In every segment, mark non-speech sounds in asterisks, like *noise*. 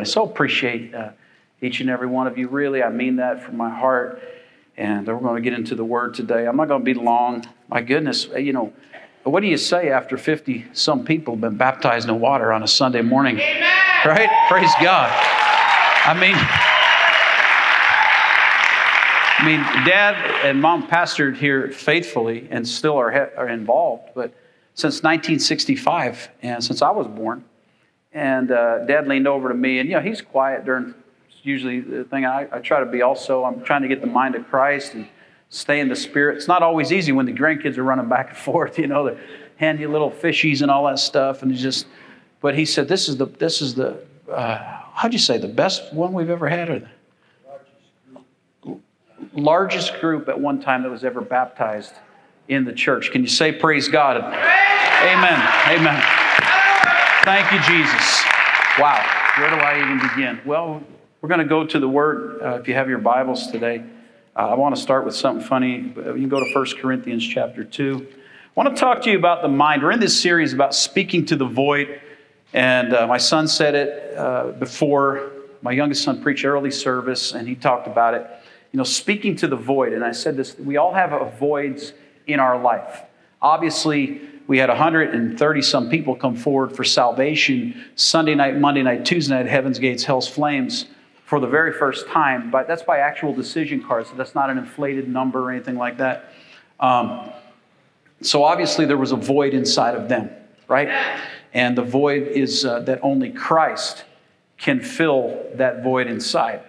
I so appreciate uh, each and every one of you. Really, I mean that from my heart. And we're going to get into the word today. I'm not going to be long. My goodness, you know, what do you say after 50 some people have been baptized in water on a Sunday morning? Amen. Right? Praise God. I mean, I mean, dad and mom pastored here faithfully and still are, are involved, but since 1965 and since I was born. And uh, dad leaned over to me, and you know, he's quiet during usually the thing I, I try to be also. I'm trying to get the mind of Christ and stay in the spirit. It's not always easy when the grandkids are running back and *laughs* forth, you know, the handy little fishies and all that stuff. And just, but he said, this is the, this is the, uh, how'd you say, the best one we've ever had? Or the largest group at one time that was ever baptized in the church. Can you say praise God? Amen. Amen. Thank you, Jesus. Wow. Where do I even begin? Well, we're going to go to the Word uh, if you have your Bibles today. Uh, I want to start with something funny. You can go to 1 Corinthians chapter 2. I want to talk to you about the mind. We're in this series about speaking to the void. And uh, my son said it uh, before. My youngest son preached early service, and he talked about it you know, speaking to the void. And I said this we all have voids in our life. Obviously, we had 130 some people come forward for salvation Sunday night, Monday night, Tuesday night, Heaven's Gates, Hell's Flames for the very first time. But that's by actual decision cards. So that's not an inflated number or anything like that. Um, so obviously, there was a void inside of them, right? And the void is uh, that only Christ can fill that void inside.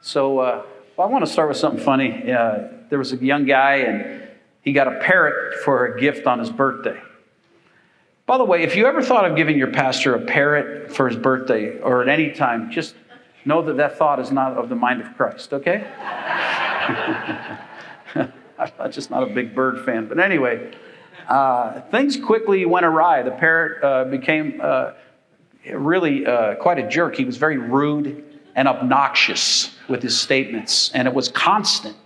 So, uh, well, I want to start with something funny. Uh, there was a young guy, and he got a parrot for a gift on his birthday. By the way, if you ever thought of giving your pastor a parrot for his birthday or at any time, just know that that thought is not of the mind of Christ, okay? *laughs* I'm just not a big bird fan. But anyway, uh, things quickly went awry. The parrot uh, became uh, really uh, quite a jerk. He was very rude and obnoxious with his statements, and it was constant.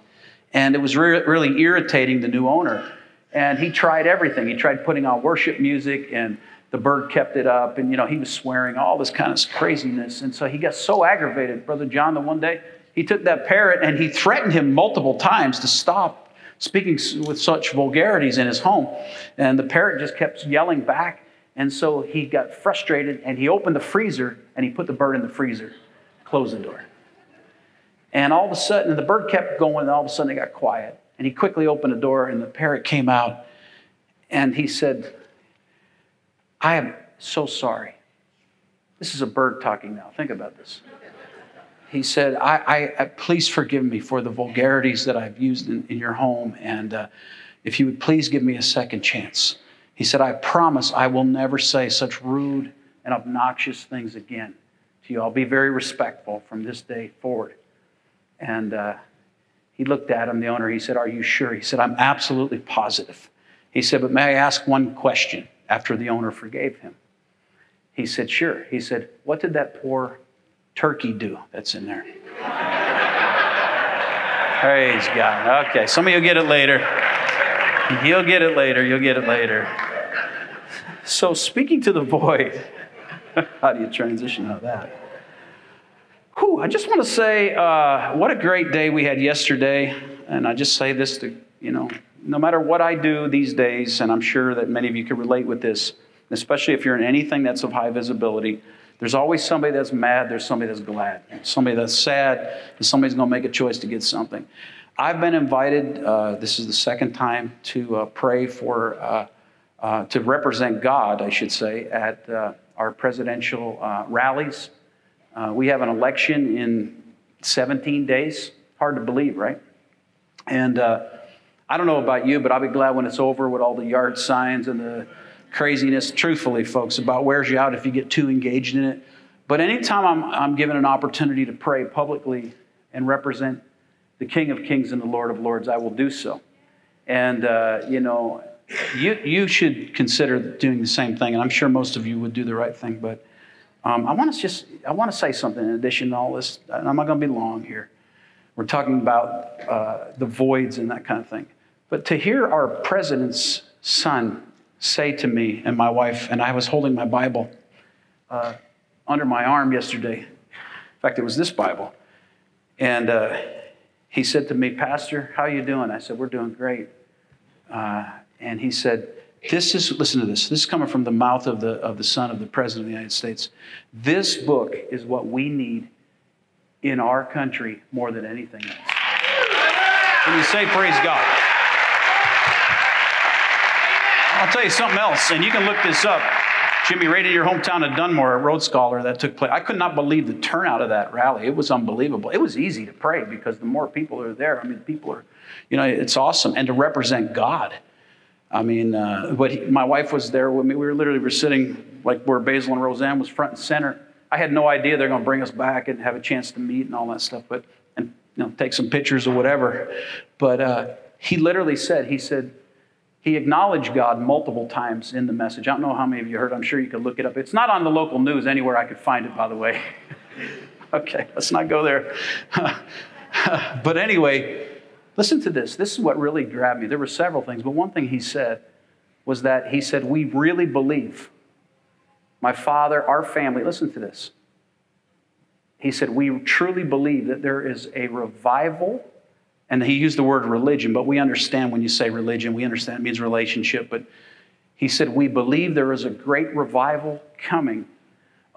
And it was re- really irritating the new owner. And he tried everything. He tried putting on worship music, and the bird kept it up. And, you know, he was swearing, all this kind of craziness. And so he got so aggravated, Brother John, that one day he took that parrot and he threatened him multiple times to stop speaking with such vulgarities in his home. And the parrot just kept yelling back. And so he got frustrated and he opened the freezer and he put the bird in the freezer. closed the door. And all of a sudden, the bird kept going, and all of a sudden it got quiet. And he quickly opened the door, and the parrot came out, and he said, I am so sorry. This is a bird talking now. Think about this. He said, I, I, I please forgive me for the vulgarities that I've used in, in your home, and uh, if you would please give me a second chance. He said, I promise I will never say such rude and obnoxious things again to you. I'll be very respectful from this day forward. And uh, he looked at him, the owner. He said, Are you sure? He said, I'm absolutely positive. He said, But may I ask one question after the owner forgave him? He said, Sure. He said, What did that poor turkey do that's in there? *laughs* Praise God. Okay, some of you get it later. You'll get it later. You'll get it later. So, speaking to the void, *laughs* how do you transition out of that? Whew, I just want to say uh, what a great day we had yesterday. And I just say this to, you know, no matter what I do these days, and I'm sure that many of you can relate with this, especially if you're in anything that's of high visibility, there's always somebody that's mad, there's somebody that's glad, somebody that's sad, and somebody's going to make a choice to get something. I've been invited, uh, this is the second time, to uh, pray for, uh, uh to represent God, I should say, at uh, our presidential rallies uh, we have an election in 17 days. Hard to believe, right? And uh, I don't know about you, but I'll be glad when it's over with all the yard signs and the craziness, truthfully, folks, about wears you out if you get too engaged in it. But anytime I'm, I'm given an opportunity to pray publicly and represent the King of Kings and the Lord of Lords, I will do so. And, uh, you know, you, you should consider doing the same thing. And I'm sure most of you would do the right thing. But um, I want to just I want to say something in addition to all this. I'm not going to be long here. We're talking about uh, the voids and that kind of thing. But to hear our president's son say to me and my wife, and I was holding my Bible uh, under my arm yesterday, In fact, it was this Bible. And uh, he said to me, Pastor, how are you doing? I said, We're doing great. Uh, and he said, This is, listen to this, this is coming from the mouth of the, of the son of the President of the United States. This book is what we need in our country more than anything else. Can you say, Praise God? I'll tell you something else, and you can look this up. Jimmy, right in your hometown of Dunmore, a Road Scholar that took place. I could not believe the turnout of that rally. It was unbelievable. It was easy to pray because the more people are there, I mean, people are, you know, it's awesome. And to represent God. I mean, uh, but he, my wife was there with me. We were literally were sitting like where Basil and Roseanne was front and center. I had no idea they're going to bring us back and have a chance to meet and all that stuff, but and you know, take some pictures or whatever. But uh, he literally said, he said, he acknowledged God multiple times in the message. I don't know how many of you heard. I'm sure you could look it up. It's not on the local news anywhere I could find it, by the way. *laughs* okay, let's not go there. *laughs* but anyway, listen to this. This is what really grabbed me. There were several things, but one thing he said was that he said, We really believe. My father, our family, listen to this. He said, We truly believe that there is a revival and he used the word religion, but we understand when you say religion, we understand it means relationship. But he said, We believe there is a great revival coming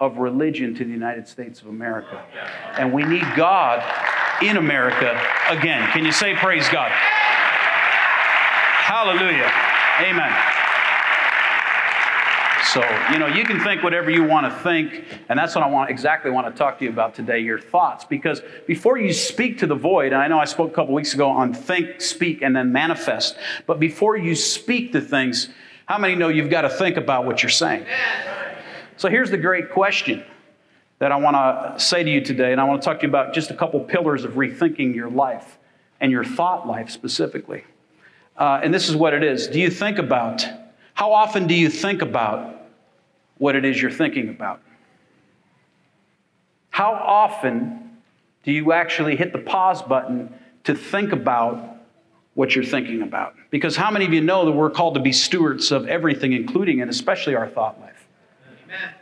of religion to the United States of America. And we need God in America again. Can you say, Praise God? Hallelujah. Amen. So, you know, you can think whatever you want to think, and that's what I want exactly want to talk to you about today, your thoughts. Because before you speak to the void, and I know I spoke a couple weeks ago on think, speak, and then manifest, but before you speak to things, how many know you've got to think about what you're saying? So here's the great question that I want to say to you today, and I want to talk to you about just a couple pillars of rethinking your life and your thought life specifically. Uh, and this is what it is. Do you think about, how often do you think about what it is you're thinking about. How often do you actually hit the pause button to think about what you're thinking about? Because how many of you know that we're called to be stewards of everything, including and especially our thought life?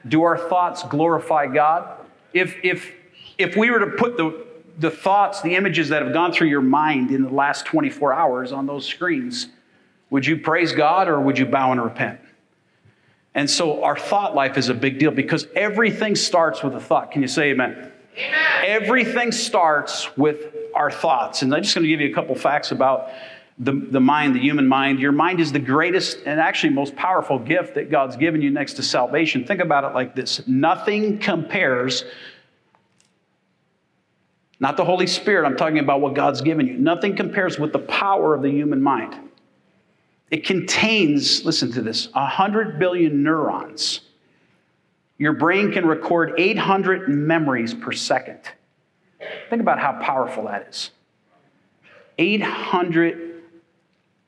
Do our thoughts glorify God? If, if, if we were to put the, the thoughts, the images that have gone through your mind in the last 24 hours on those screens, would you praise God or would you bow and repent? And so our thought life is a big deal because everything starts with a thought. Can you say amen? Amen. Everything starts with our thoughts. And I'm just going to give you a couple facts about the, the mind, the human mind. Your mind is the greatest and actually most powerful gift that God's given you next to salvation. Think about it like this nothing compares, not the Holy Spirit, I'm talking about what God's given you. Nothing compares with the power of the human mind. It contains, listen to this, 100 billion neurons. Your brain can record 800 memories per second. Think about how powerful that is. 800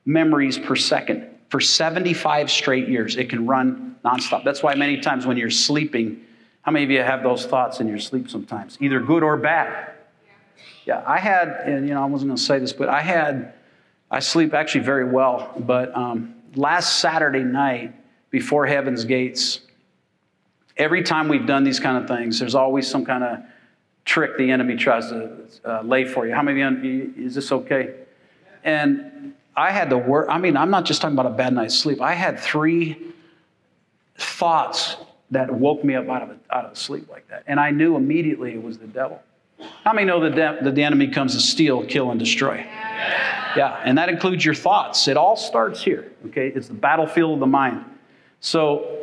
memories per second for 75 straight years. It can run nonstop. That's why many times when you're sleeping, how many of you have those thoughts in your sleep sometimes, either good or bad? Yeah, I had, and you know, I wasn't going to say this, but I had I sleep actually very well, but um, last Saturday night before Heaven's Gates, every time we've done these kind of things, there's always some kind of trick the enemy tries to uh, lay for you. How many of you, is this okay? And I had the work, I mean, I'm not just talking about a bad night's sleep. I had three thoughts that woke me up out of, out of sleep like that. And I knew immediately it was the devil. How many know that the, that the enemy comes to steal, kill, and destroy? Yeah. Yeah, and that includes your thoughts. It all starts here, okay? It's the battlefield of the mind. So,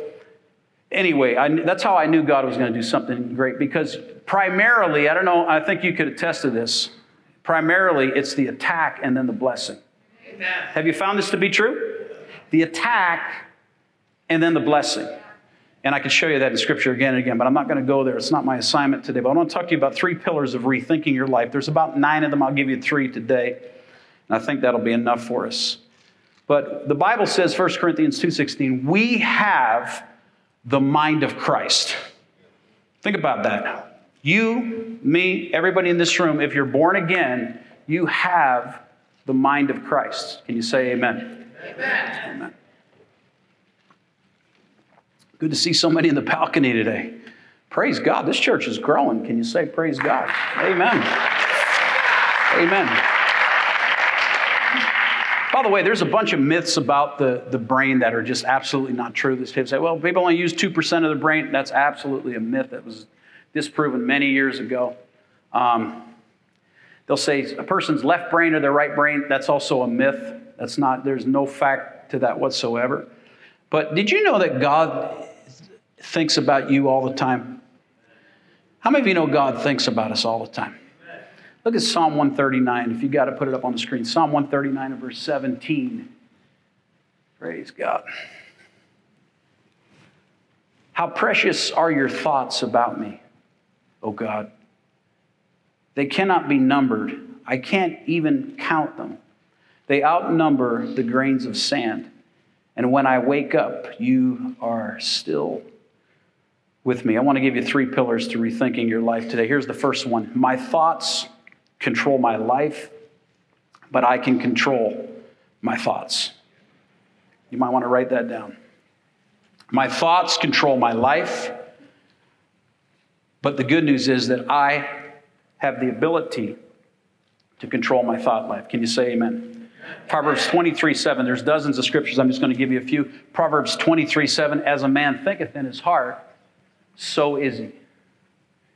anyway, I, that's how I knew God was going to do something great because primarily, I don't know, I think you could attest to this. Primarily, it's the attack and then the blessing. Amen. Have you found this to be true? The attack and then the blessing. And I can show you that in Scripture again and again, but I'm not going to go there. It's not my assignment today. But I want to talk to you about three pillars of rethinking your life. There's about nine of them. I'll give you three today. And I think that'll be enough for us. But the Bible says, 1 Corinthians 2.16, we have the mind of Christ. Think about that. You, me, everybody in this room, if you're born again, you have the mind of Christ. Can you say amen? Amen. amen. Good to see so many in the balcony today. Praise God. This church is growing. Can you say praise God? Amen. Amen. By the way, there's a bunch of myths about the, the brain that are just absolutely not true. This people say, well, people only use 2% of the brain. That's absolutely a myth that was disproven many years ago. Um, they'll say a person's left brain or their right brain. That's also a myth. That's not, there's no fact to that whatsoever. But did you know that God thinks about you all the time? How many of you know God thinks about us all the time? Look at Psalm 139. If you got to put it up on the screen. Psalm 139 verse 17. Praise God. How precious are your thoughts about me, O God. They cannot be numbered. I can't even count them. They outnumber the grains of sand. And when I wake up, you are still with me. I want to give you three pillars to rethinking your life today. Here's the first one My thoughts control my life, but I can control my thoughts. You might want to write that down. My thoughts control my life, but the good news is that I have the ability to control my thought life. Can you say amen? Proverbs 23 7, there's dozens of scriptures. I'm just going to give you a few. Proverbs 23 7, as a man thinketh in his heart, so is he.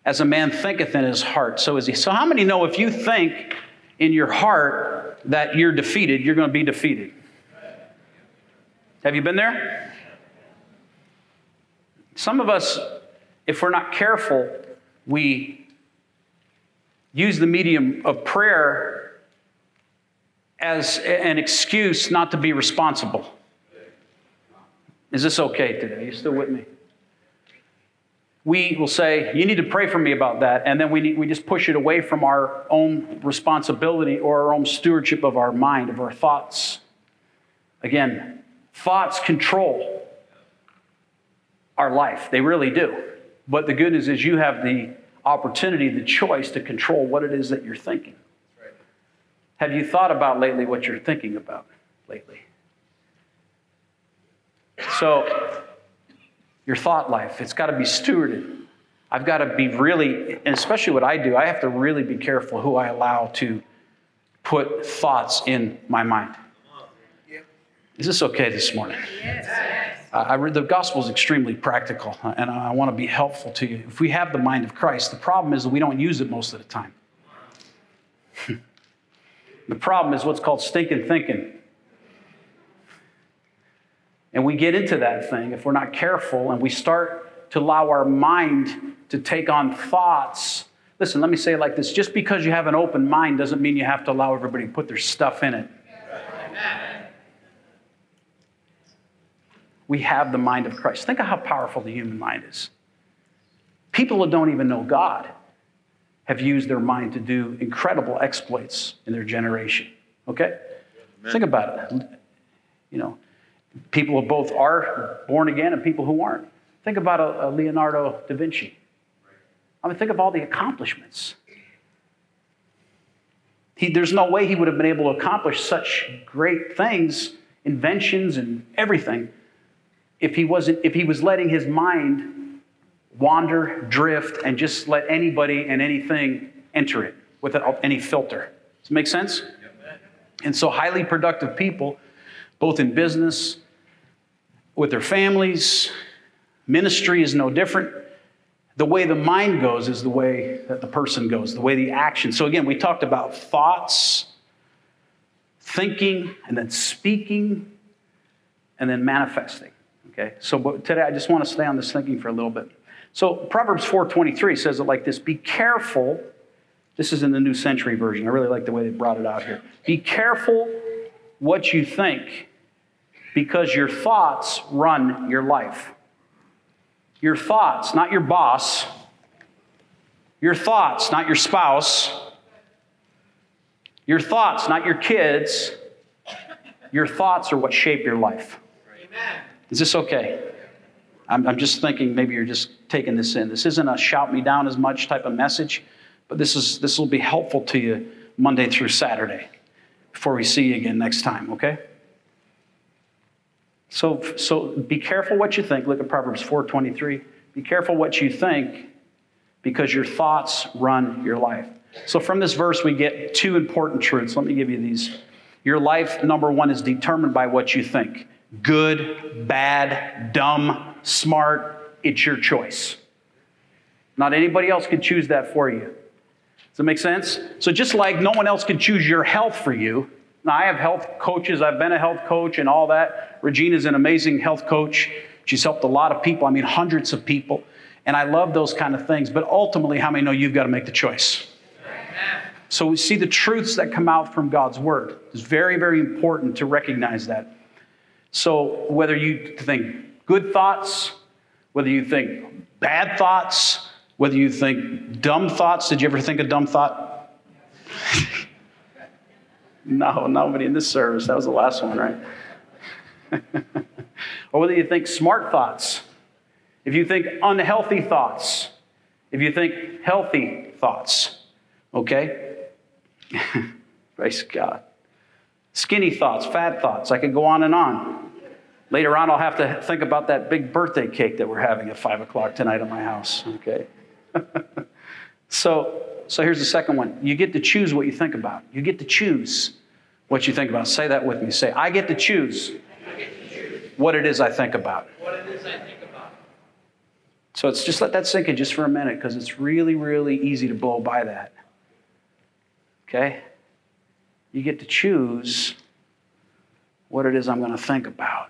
As a man thinketh in his heart, so is he. So, how many know if you think in your heart that you're defeated, you're going to be defeated? Have you been there? Some of us, if we're not careful, we use the medium of prayer as an excuse not to be responsible. Is this okay today? Are you still with me? we will say, You need to pray for me about that. And then we, need, we just push it away from our own responsibility or our own stewardship of our mind, of our thoughts. Again, thoughts control our life. They really do. But the good news is you have the opportunity, the choice to control what it is that you're thinking. Right. Have you thought about lately what you're thinking about lately? So, your thought life. It's got to be stewarded. I've got to be really, and especially what I do, I have to really be careful who I allow to put thoughts in my mind. Is this okay this morning? Yes. I read the gospel is extremely practical, and I want to be helpful to you. If we have the mind of Christ, the problem is that we don't use it most of the time. *laughs* the problem is what's called stinking thinking. And we get into that thing if we're not careful and we start to allow our mind to take on thoughts. Listen, let me say it like this just because you have an open mind doesn't mean you have to allow everybody to put their stuff in it. We have the mind of Christ. Think of how powerful the human mind is. People who don't even know God have used their mind to do incredible exploits in their generation. Okay? Amen. Think about it. You know, people who both are born again and people who aren't. Think about a, a Leonardo da Vinci. I mean, think of all the accomplishments. He, there's no way he would have been able to accomplish such great things, inventions, and everything, if he wasn't if he was letting his mind wander, drift, and just let anybody and anything enter it without any filter. Does it make sense? And so, highly productive people, both in business, with their families. Ministry is no different. The way the mind goes is the way that the person goes, the way the action. So, again, we talked about thoughts, thinking, and then speaking, and then manifesting. Okay, so today I just want to stay on this thinking for a little bit. So, Proverbs 4:23 says it like this Be careful. This is in the New Century Version. I really like the way they brought it out here. Be careful what you think because your thoughts run your life. Your thoughts, not your boss. Your thoughts, not your spouse. Your thoughts, not your kids. Your thoughts are what shape your life. Amen. Is this okay? I'm, I'm just thinking maybe you're just taking this in. This isn't a shout me down as much type of message, but this, is, this will be helpful to you Monday through Saturday before we see you again next time, okay? So, so be careful what you think. Look at Proverbs 4.23. Be careful what you think because your thoughts run your life. So, from this verse, we get two important truths. Let me give you these. Your life, number one, is determined by what you think good, bad, dumb, smart. It's your choice. Not anybody else can choose that for you. Does that make sense? So, just like no one else can choose your health for you, now I have health coaches, I've been a health coach and all that. Regina's an amazing health coach. She's helped a lot of people, I mean, hundreds of people. And I love those kind of things. But ultimately, how many know you've got to make the choice? So we see the truths that come out from God's word. It's very, very important to recognize that. So whether you think good thoughts, whether you think bad thoughts, whether you think dumb thoughts, did you ever think a dumb thought? *laughs* no, nobody in this service. That was the last one, right? *laughs* or whether you think smart thoughts, if you think unhealthy thoughts, if you think healthy thoughts, okay? *laughs* Praise God. Skinny thoughts, fat thoughts. I could go on and on. Later on, I'll have to think about that big birthday cake that we're having at 5 o'clock tonight at my house. Okay? *laughs* so, so here's the second one. You get to choose what you think about. You get to choose what you think about. Say that with me. Say, I get to choose, get to choose. what it is I think about. What it is I think about. So it's just let that sink in just for a minute because it's really, really easy to blow by that. Okay? You get to choose what it is I'm going to think about.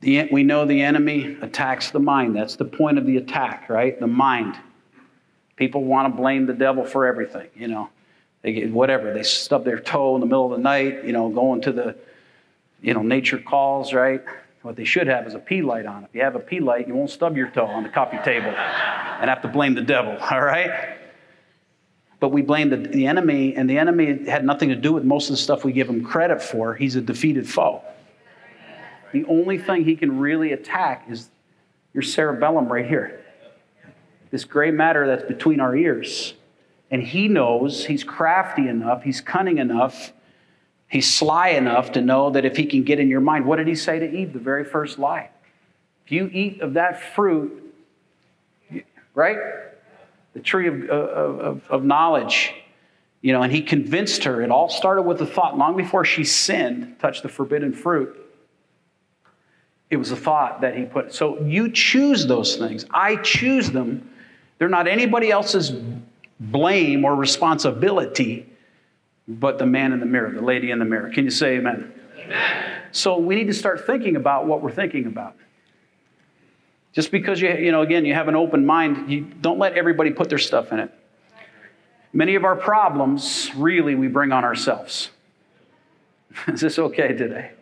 The, we know the enemy attacks the mind. That's the point of the attack, right? The mind. People want to blame the devil for everything, you know. They get whatever. They stub their toe in the middle of the night, you know, going to the, you know, nature calls, right? What they should have is a pee light on. If you have a pee light, you won't stub your toe on the coffee table and have to blame the devil, *laughs* all right? But we blame the, the enemy, and the enemy had nothing to do with most of the stuff we give him credit for. He's a defeated foe. The only thing he can really attack is your cerebellum right here. This gray matter that's between our ears. And he knows, he's crafty enough, he's cunning enough, he's sly enough to know that if he can get in your mind, what did he say to Eve, the very first lie? If you eat of that fruit, right? The tree of, of, of, knowledge. You know, and he convinced her. It all started with a thought long before she sinned, touched the forbidden fruit. It was a thought that he put. So you choose those things. I choose them. They're not anybody else's blame or responsibility, but the man in the mirror, the lady in the mirror. Can you say amen? Amen. So we need to start thinking about what we're thinking about. Just because you, you know, again, you have an open mind, you don't let everybody put their stuff in it. Many of our problems, really, we bring on ourselves. *laughs* Is this okay today?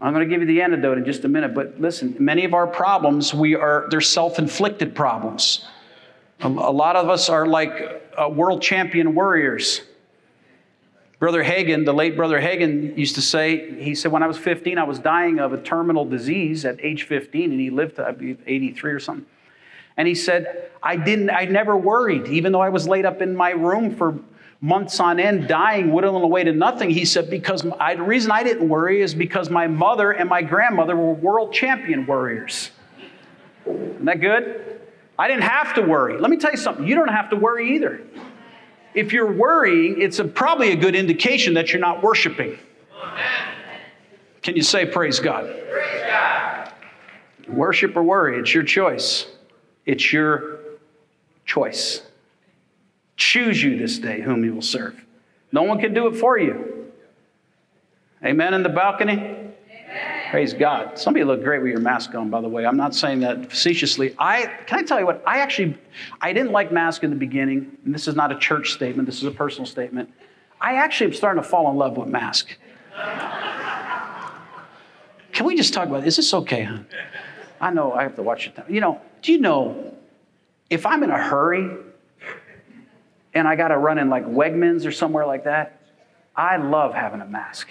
I'm going to give you the antidote in just a minute, but listen, many of our problems, we are, they're self-inflicted problems. A, lot of us are like uh, world champion warriors. Brother Hagin, the late Brother Hagin, used to say, he said, when I was 15, I was dying of a terminal disease at age 15, and he lived to, I believe, 83 or something. And he said, I didn't, I never worried, even though I was laid up in my room for months on end, dying, whittling away to nothing. He said, because I, the reason I didn't worry is because my mother and my grandmother were world champion warriors. Isn't that good? I didn't have to worry. Let me tell you something, you don't have to worry either. If you're worrying, it's a, probably a good indication that you're not worshiping. Can you say, Praise God? Praise God? Worship or worry, it's your choice. It's your choice. Choose you this day whom you will serve. No one can do it for you. Amen in the balcony? Praise God. Some of you look great with your mask on, by the way. I'm not saying that facetiously. I can I tell you what? I actually I didn't like mask in the beginning, and this is not a church statement. This is a personal statement. I actually am starting to fall in love with mask. Can we just talk about? this? Is this okay, hon? I know I have to watch it. You know, do you know if I'm in a hurry and I got to run in like Wegmans or somewhere like that, I love having a mask.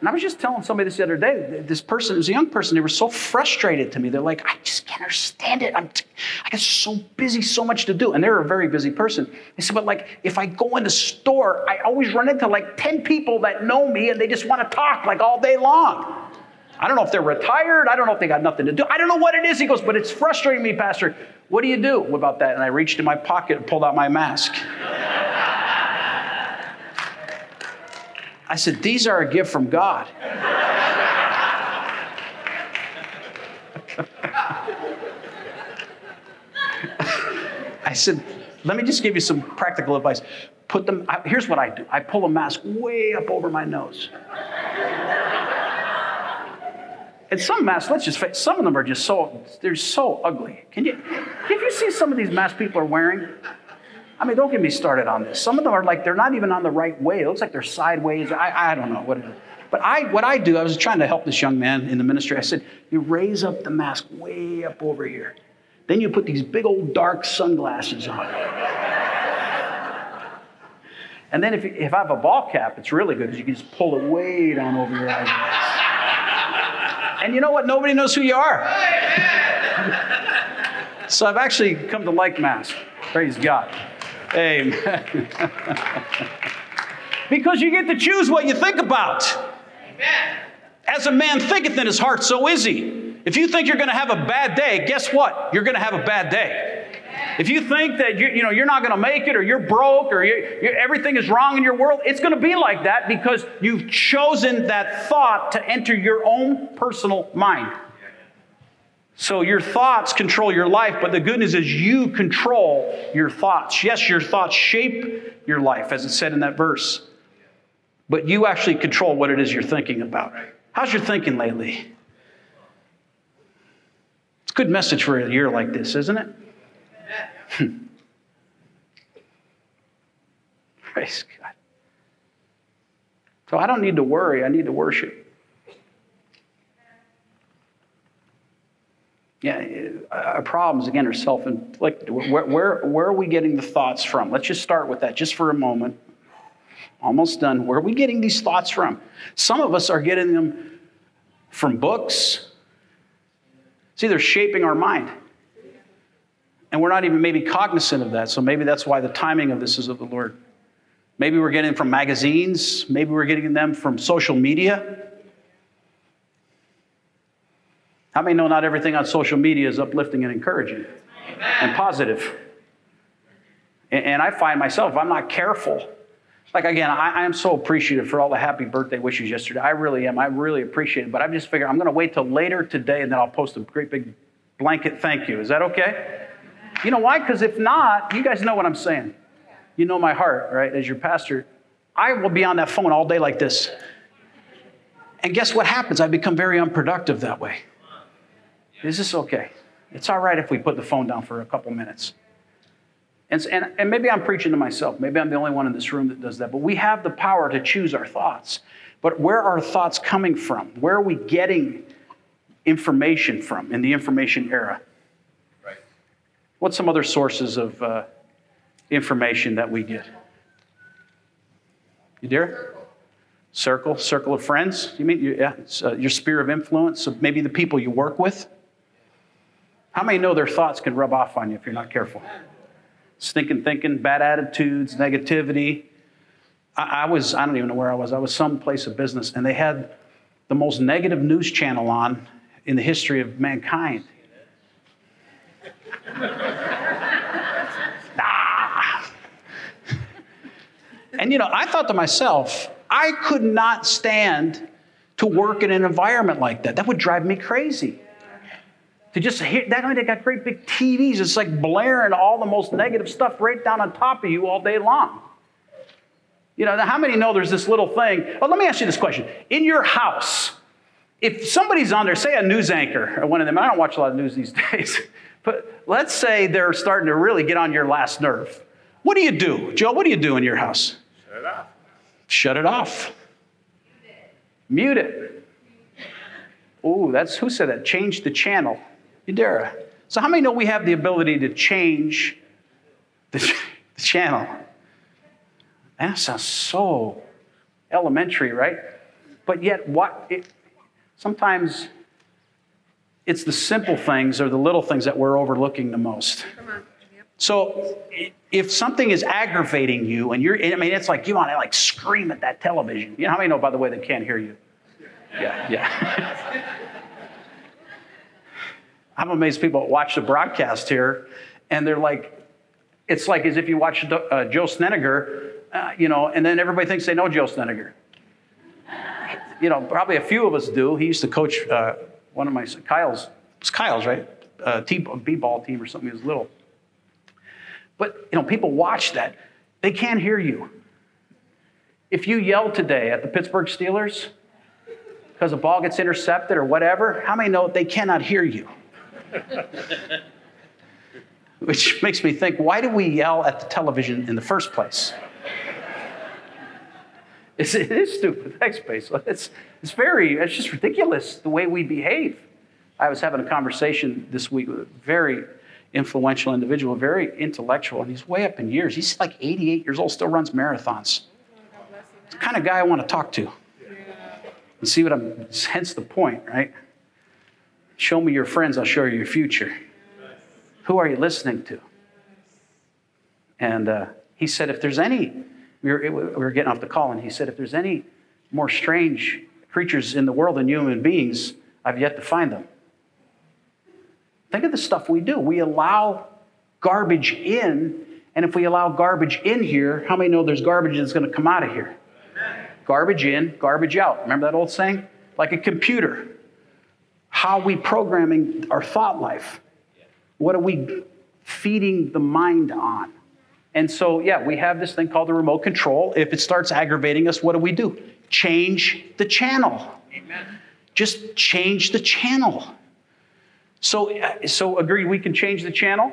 And I was just telling somebody this the other day. This person, it was a young person, they were so frustrated to me. They're like, I just can't understand it. I'm t- I get so busy, so much to do. And they're a very busy person. They said, but like, if I go in the store, I always run into like 10 people that know me and they just want to talk like all day long. I don't know if they're retired. I don't know if they got nothing to do. I don't know what it is. He goes, but it's frustrating me, Pastor. What do you do about that? And I reached in my pocket and pulled out my mask. I said, These are a gift from God. I said, Let me just give you some practical advice. Put them, here's what I do I pull a mask way up over my nose. And some masks, let's just face, some of them are just so, they're so ugly. Can you, have you seen some of these masks people are wearing? I mean, don't get me started on this. Some of them are like, they're not even on the right way. It looks like they're sideways. I, I don't know what it is. But I, what I do, I was trying to help this young man in the ministry. I said, you raise up the mask way up over here. Then you put these big old dark sunglasses on. *laughs* and then if, if I have a ball cap, it's really good because you can just pull it way down over your eyes. And you know what? Nobody knows who you are. *laughs* so I've actually come to like Mass. Praise God. Amen. because you get to choose what you think about. As a man thinketh in his heart, so is he. If you think you're going to have a bad day, guess what? You're going to have a bad day. If you think that you, you know, you're not going to make it or you're broke or you, you, everything is wrong in your world, it's going to be like that because you've chosen that thought to enter your own personal mind. So your thoughts control your life, but the good news is you control your thoughts. Yes, your thoughts shape your life, as it said in that verse, but you actually control what it is you're thinking about. How's your thinking lately? It's a good message for a year like this, isn't it? *laughs* Praise God. So I don't need to worry, I need to worship. Yeah, uh, our problems, again, are self inflicted. Where, where, where are we getting the thoughts from? Let's just start with that just for a moment. Almost done. Where are we getting these thoughts from? Some of us are getting them from books. See, they're shaping our mind. And we're not even maybe cognizant of that. So maybe that's why the timing of this is of the Lord. Maybe we're getting them from magazines. Maybe we're getting them from social media. How many know not everything on social media is uplifting and encouraging Amen. and positive? And, and, I find myself, I'm not careful, like again, I, I, am so appreciative for all the happy birthday wishes yesterday. I really am. I really appreciate it. But I'm just figuring I'm going to wait till later today and then I'll post a great big blanket thank you. Is that okay? You know why? Because if not, you guys know what I'm saying. You know my heart, right? As your pastor, I will be on that phone all day like this. And guess what happens? I become very unproductive that way. Is this okay? It's all right if we put the phone down for a couple minutes. And, and, and maybe I'm preaching to myself. Maybe I'm the only one in this room that does that. But we have the power to choose our thoughts. But where are thoughts coming from? Where are we getting information from in the information era? Right. What's some other sources of uh, information that we get? You dare? Circle, circle of friends. You mean yeah, uh, your sphere of influence? So maybe the people you work with. How many know their thoughts can rub off on you if you're not careful? Stinking thinking, bad attitudes, negativity. I, I was, I don't even know where I was. I was some place of business, and they had the most negative news channel on in the history of mankind. *laughs* nah. And you know, I thought to myself, I could not stand to work in an environment like that. That would drive me crazy. To just hear that, I mean, they got great big TVs. It's like blaring all the most negative stuff right down on top of you all day long. You know, how many know there's this little thing? Well, let me ask you this question. In your house, if somebody's on there, say a news anchor or one of them, I don't watch a lot of news these *laughs* days, but let's say they're starting to really get on your last nerve. What do you do? Joe, what do you do in your house? Shut it off. Shut it off. Mute it. Ooh, that's who said that? Change the channel. Udara. So, how many know we have the ability to change the, *laughs* the channel? That sounds so elementary, right? But yet, what? It, sometimes it's the simple things or the little things that we're overlooking the most. So if something is aggravating you and you're, I mean, it's like you want to like scream at that television. You know how many know, by the way, they can't hear you? Yeah, yeah. *laughs* I'm amazed people watch the broadcast here and they're like, it's like as if you watch uh, Joe Sneniger, uh, you know, and then everybody thinks they know Joe Sneniger. You know, probably a few of us do. He used to coach uh, one of my, Kyle's, it's Kyle's, right? Uh, B-ball team or something. He was little. But, you know, people watch that. They can't hear you. If you yell today at the Pittsburgh Steelers because a ball gets intercepted or whatever, how many know they cannot hear you? Which makes me think, why do we yell at the television in the first place? It's, it is stupid. *laughs* Thanks, Basil. It's, it's very, it's just ridiculous the way we behave. I was having a conversation this week with a very influential individual, very intellectual, and he's way up in years. He's like 88 years old, still runs marathons. It's the kind of guy I want to talk to. And see what I'm, hence the point, right? Show me your friends, I'll show you your future. Who are you listening to? And uh, he said, if there's any, we were, we were getting off the call, and he said, if there's any more strange creatures in the world than human beings, I've yet to find them. Think of the stuff we do. We allow garbage in, and if we allow garbage in here, how many know there's garbage that's going to come out of here? Garbage in, garbage out. Remember that old saying? Like a computer. How are we programming our thought life? What are we feeding the mind on? And so, yeah, we have this thing called the remote control. If it starts aggravating us, what do we do? Change the channel. Amen. Just change the channel. So, uh, so agree we can change the channel?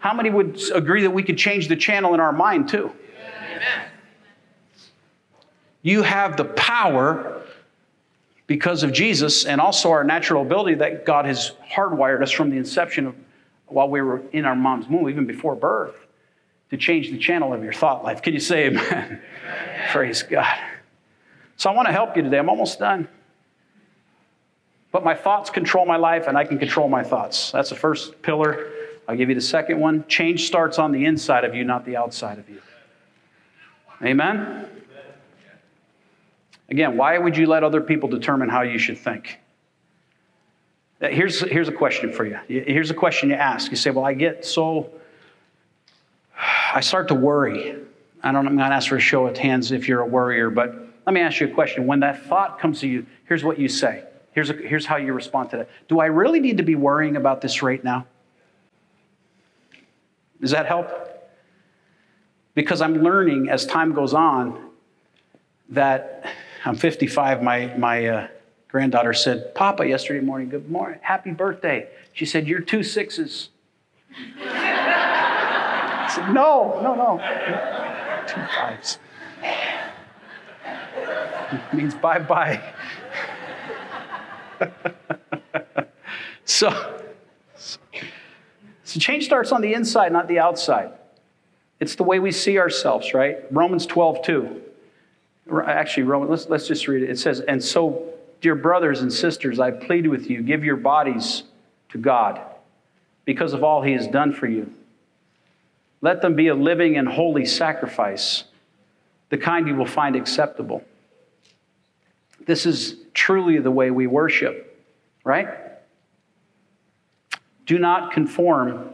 How many would agree that we could change the channel in our mind too? Amen. You have the power because of Jesus and also our natural ability that God has hardwired us from the inception of while we were in our mom's womb, even before birth, to change the channel of your thought life. Can you say amen? amen. *laughs* Praise God. So I want to help you today. I'm almost done. But my thoughts control my life, and I can control my thoughts. That's the first pillar. I'll give you the second one. Change starts on the inside of you, not the outside of you. Amen? Again, why would you let other people determine how you should think? Uh, here's, here's a question for you. Here's a question you ask. You say, Well, I get so, I start to worry. I don't, I'm to ask for a show of hands if you're a worrier, but let me ask you a question. When that thought comes to you, here's what you say. Here's, a, here's how you respond to that. Do I really need to be worrying about this right now? Does that help? Because I'm learning as time goes on that I'm 55. My, my uh, granddaughter said, Papa, yesterday morning, good morning, happy birthday. She said, You're two sixes. I said, No, no, no. Two fives. It means bye bye. so, so change starts on the inside, not the outside. It's the way we see ourselves, right? Romans 12, 2. Actually, Roman, let's, let's just read it. It says, And so, dear brothers and sisters, I plead with you, give your bodies to God because of all he has done for you. Let them be a living and holy sacrifice, the kind you will find acceptable. This is truly the way we worship, right? Do not conform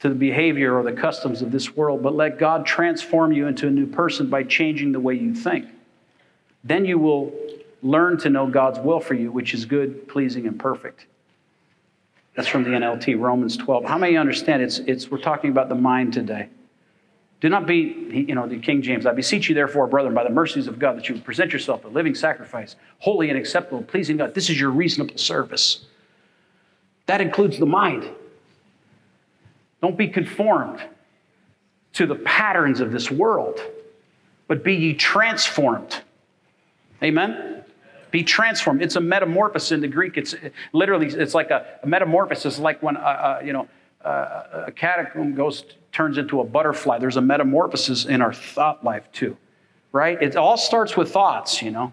to the behavior or the customs of this world, but let God transform you into a new person by changing the way you think. Then you will learn to know God's will for you, which is good, pleasing, and perfect. That's from the NLT, Romans 12. How many understand it's, it's we're talking about the mind today? Do not be, you know, the King James, I beseech you, therefore, brethren, by the mercies of God, that you present yourself a living sacrifice, holy and acceptable, pleasing God. This is your reasonable service. That includes the mind. Don't be conformed to the patterns of this world, but be ye transformed. Amen? Be transformed. It's a metamorphosis in the Greek. It's literally, it's like a, a metamorphosis, like when, uh, uh, you know, uh, a catacomb goes, turns into a butterfly. There's a metamorphosis in our thought life too, right? It all starts with thoughts, you know.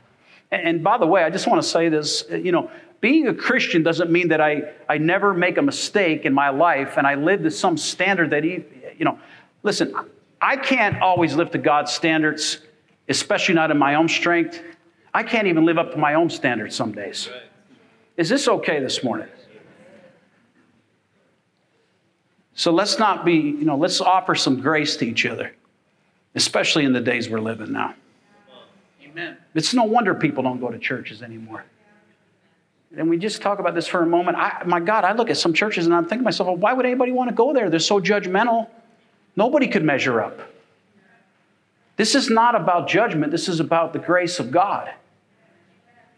And by the way, I just want to say this, you know, being a Christian doesn't mean that I, I never make a mistake in my life and I live to some standard that, he, you know, listen, I can't always live to God's standards, especially not in my own strength. I can't even live up to my own standards some days. Is this okay this morning? So let's not be, you know, let's offer some grace to each other, especially in the days we're living now. Amen. It's no wonder people don't go to churches anymore. And we just talk about this for a moment. I, my God, I look at some churches and I'm thinking to myself, well, why would anybody want to go there? They're so judgmental. Nobody could measure up. This is not about judgment, this is about the grace of God.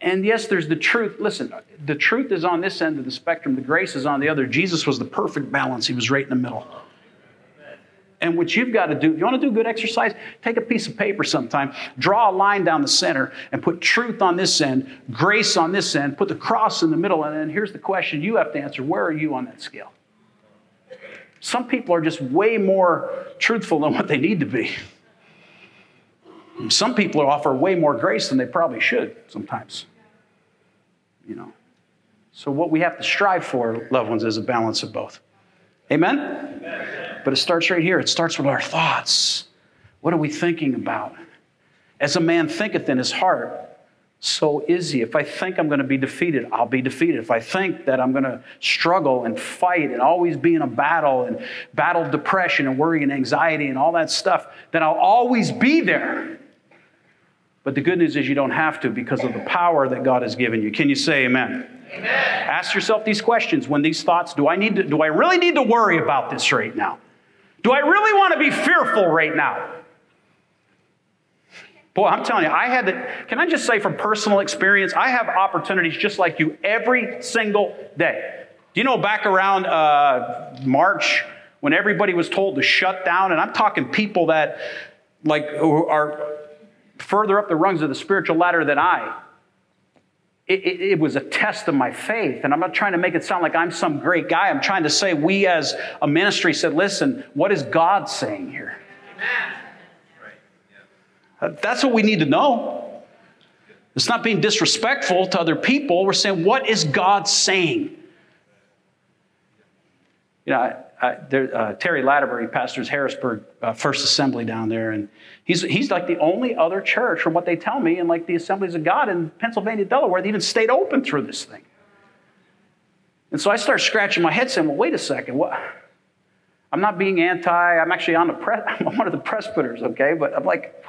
And yes, there's the truth. Listen, the truth is on this end of the spectrum, the grace is on the other. Jesus was the perfect balance, he was right in the middle. And what you've got to do, you want to do good exercise? Take a piece of paper sometime, draw a line down the center, and put truth on this end, grace on this end, put the cross in the middle, and then here's the question you have to answer where are you on that scale? Some people are just way more truthful than what they need to be. Some people offer way more grace than they probably should sometimes. You know. So what we have to strive for, loved ones, is a balance of both. Amen? Amen? But it starts right here. It starts with our thoughts. What are we thinking about? As a man thinketh in his heart, so is he. If I think I'm going to be defeated, I'll be defeated. If I think that I'm going to struggle and fight and always be in a battle and battle depression and worry and anxiety and all that stuff, then I'll always be there. But the good news is you don't have to because of the power that God has given you. Can you say amen? Amen. Ask yourself these questions when these thoughts do I need to do I really need to worry about this right now? Do I really want to be fearful right now? Boy, I'm telling you, I had to, can I just say from personal experience, I have opportunities just like you every single day. Do you know back around uh, March when everybody was told to shut down, and I'm talking people that like are further up the rungs of the spiritual ladder than I. It, it, it, was a test of my faith. And I'm not trying to make it sound like I'm some great guy. I'm trying to say we as a ministry said, listen, what is God saying here? That's what we need to know. It's not being disrespectful to other people. We're saying, what is God saying? You know, there, uh, Terry Latterbury pastors Harrisburg uh, First Assembly down there, and he's, he's like the only other church, from what they tell me, in like the Assemblies of God in Pennsylvania, Delaware, that even stayed open through this thing. And so I start scratching my head, saying, "Well, wait a second, what?" I'm not being anti. I'm actually on the press. *laughs* I'm one of the presbyters, okay? But I'm like,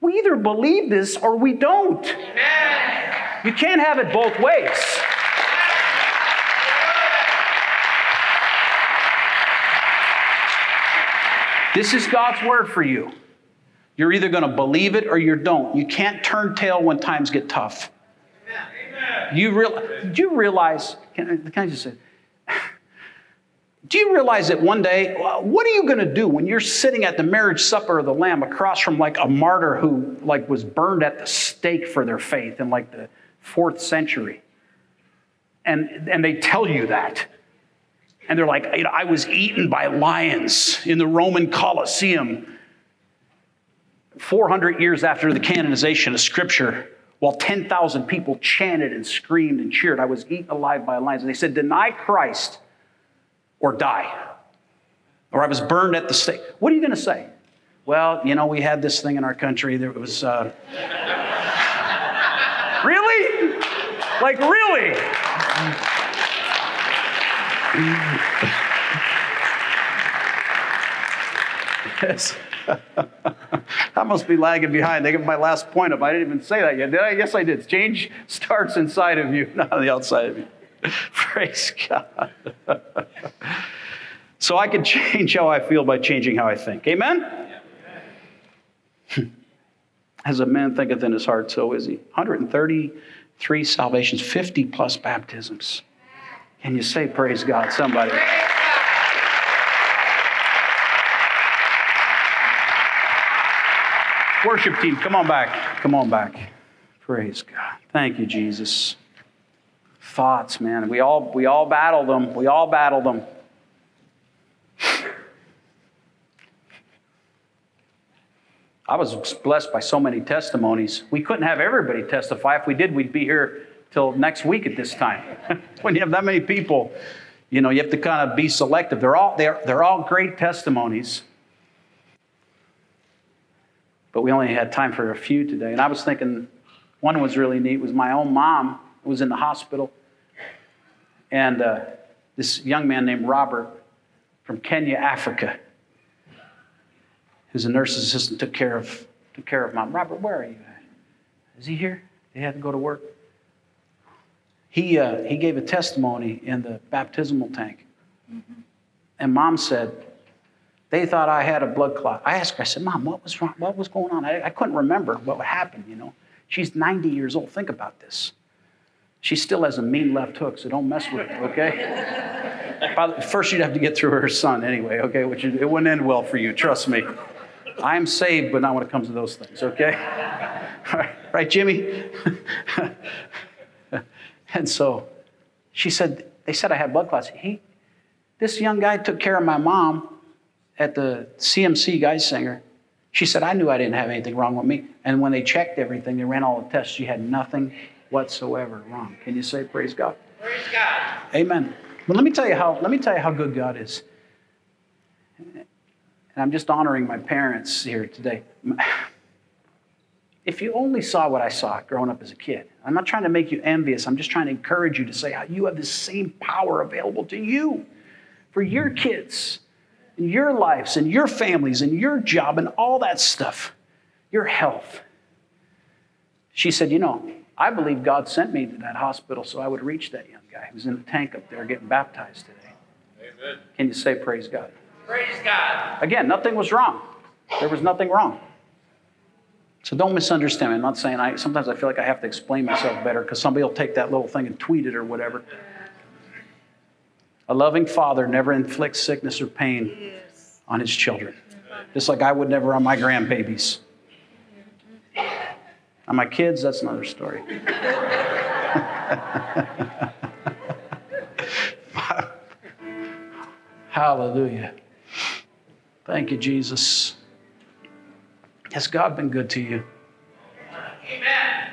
we either believe this or we don't. Amen. You can't have it both ways. This is God's word for you. You're either going to believe it or you don't. You can't turn tail when times get tough. Amen. You real, do you realize, can, can I just say, do you realize that one day, what are you going to do when you're sitting at the marriage supper of the Lamb across from like a martyr who like was burned at the stake for their faith in like the fourth century? And, and they tell you that. And they're like, you know, I was eaten by lions in the Roman Colosseum 400 years after the canonization of Scripture, while 10,000 people chanted and screamed and cheered. I was eaten alive by lions. And they said, Deny Christ or die. Or I was burned at the stake. What are you going to say? Well, you know, we had this thing in our country. There was. Uh... *laughs* really? Like, really? Yes. *laughs* I must be lagging behind. They give my last point up. I didn't even say that yet, did I? Yes, I did. Change *laughs* starts inside of you, not on the outside of you. *laughs* Praise God. so I can change how I feel by changing how I think. Amen? As a man thinketh in his heart, so is he. 133 salvations, 50 plus baptisms. Can you say praise God, somebody? Worship team, come on back. Come on back. Praise God. Thank you, Jesus. Thoughts, man. We all we all battle them. We all battle them. I was blessed by so many testimonies. We couldn't have everybody testify. If we did, we'd be here till next week at this time. *laughs* when you have that many people, you know, you have to kind of be selective. They're all, they're, they're all great testimonies. But we only had time for a few today. And I was thinking, One was really neat. Was my own mom was in the hospital, and uh, this young man named Robert from Kenya, Africa, who's a nurse's assistant, took care of took care of mom. Robert, where are you? Is he here? He had to go to work. He uh, he gave a testimony in the baptismal tank, mm-hmm. and mom said they thought I had a blood clot. I asked her, I said, Mom, what was wrong? What was going on? I, I couldn't remember what happened, you know. She's 90 years old. Think about this. She still has a mean left hook, so don't mess with her, okay? *laughs* First, you'd have to get through her son anyway, okay? Which it wouldn't end well for you, trust me. I am saved, but not when it comes to those things, okay? *laughs* Right, right Jimmy? *laughs* and so she said, they said I had blood clots. He, this young guy took care of my mom at the CMC Geisinger. She said, I knew I didn't have anything wrong with me. And when they checked everything, they ran all the tests, she had nothing whatsoever wrong. Can you say praise God? Praise God. Amen. But let me tell you how let me tell you how good God is. And I'm just honoring my parents here today. If you only saw what I saw growing up as a kid, I'm not trying to make you envious. I'm just trying to encourage you to say how you have the same power available to you for your kids and your lives and your families and your job and all that stuff, your health. She said, You know, I believe God sent me to that hospital so I would reach that young guy who's in the tank up there getting baptized today. Amen. Can you say, Praise God? Praise God. Again, nothing was wrong. There was nothing wrong. So don't misunderstand me. I'm not saying I sometimes I feel like I have to explain myself better because somebody will take that little thing and tweet it or whatever. A loving father never inflicts sickness or pain on his children, just like I would never on my grandbabies. On my kids, that's another story. *laughs* Hallelujah. Thank you, Jesus. Has God been good to you? Amen.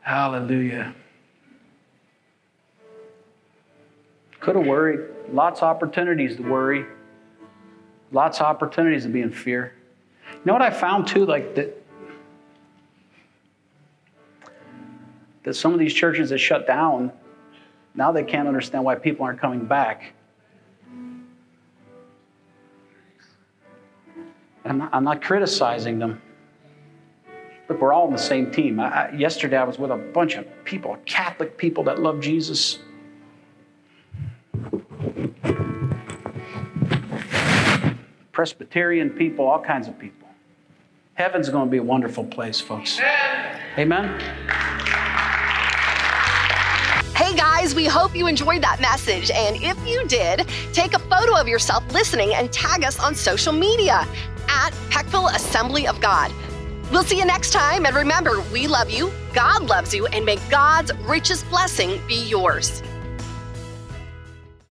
Hallelujah. Could have worried. Lots of opportunities to worry. Lots of opportunities to be in fear. You know what I found too? Like that, that some of these churches that shut down, now they can't understand why people aren't coming back. I'm not, I'm not criticizing them. Look, we're all on the same team. I, I, yesterday, I was with a bunch of people, Catholic people that love Jesus. Presbyterian people, all kinds of people. Heaven's going to be a wonderful place, folks. Amen. Hey guys, we hope you enjoyed that message. And if you did, take a photo of yourself listening and tag us on social media at Peckville Assembly of God. We'll see you next time. And remember, we love you, God loves you, and may God's richest blessing be yours.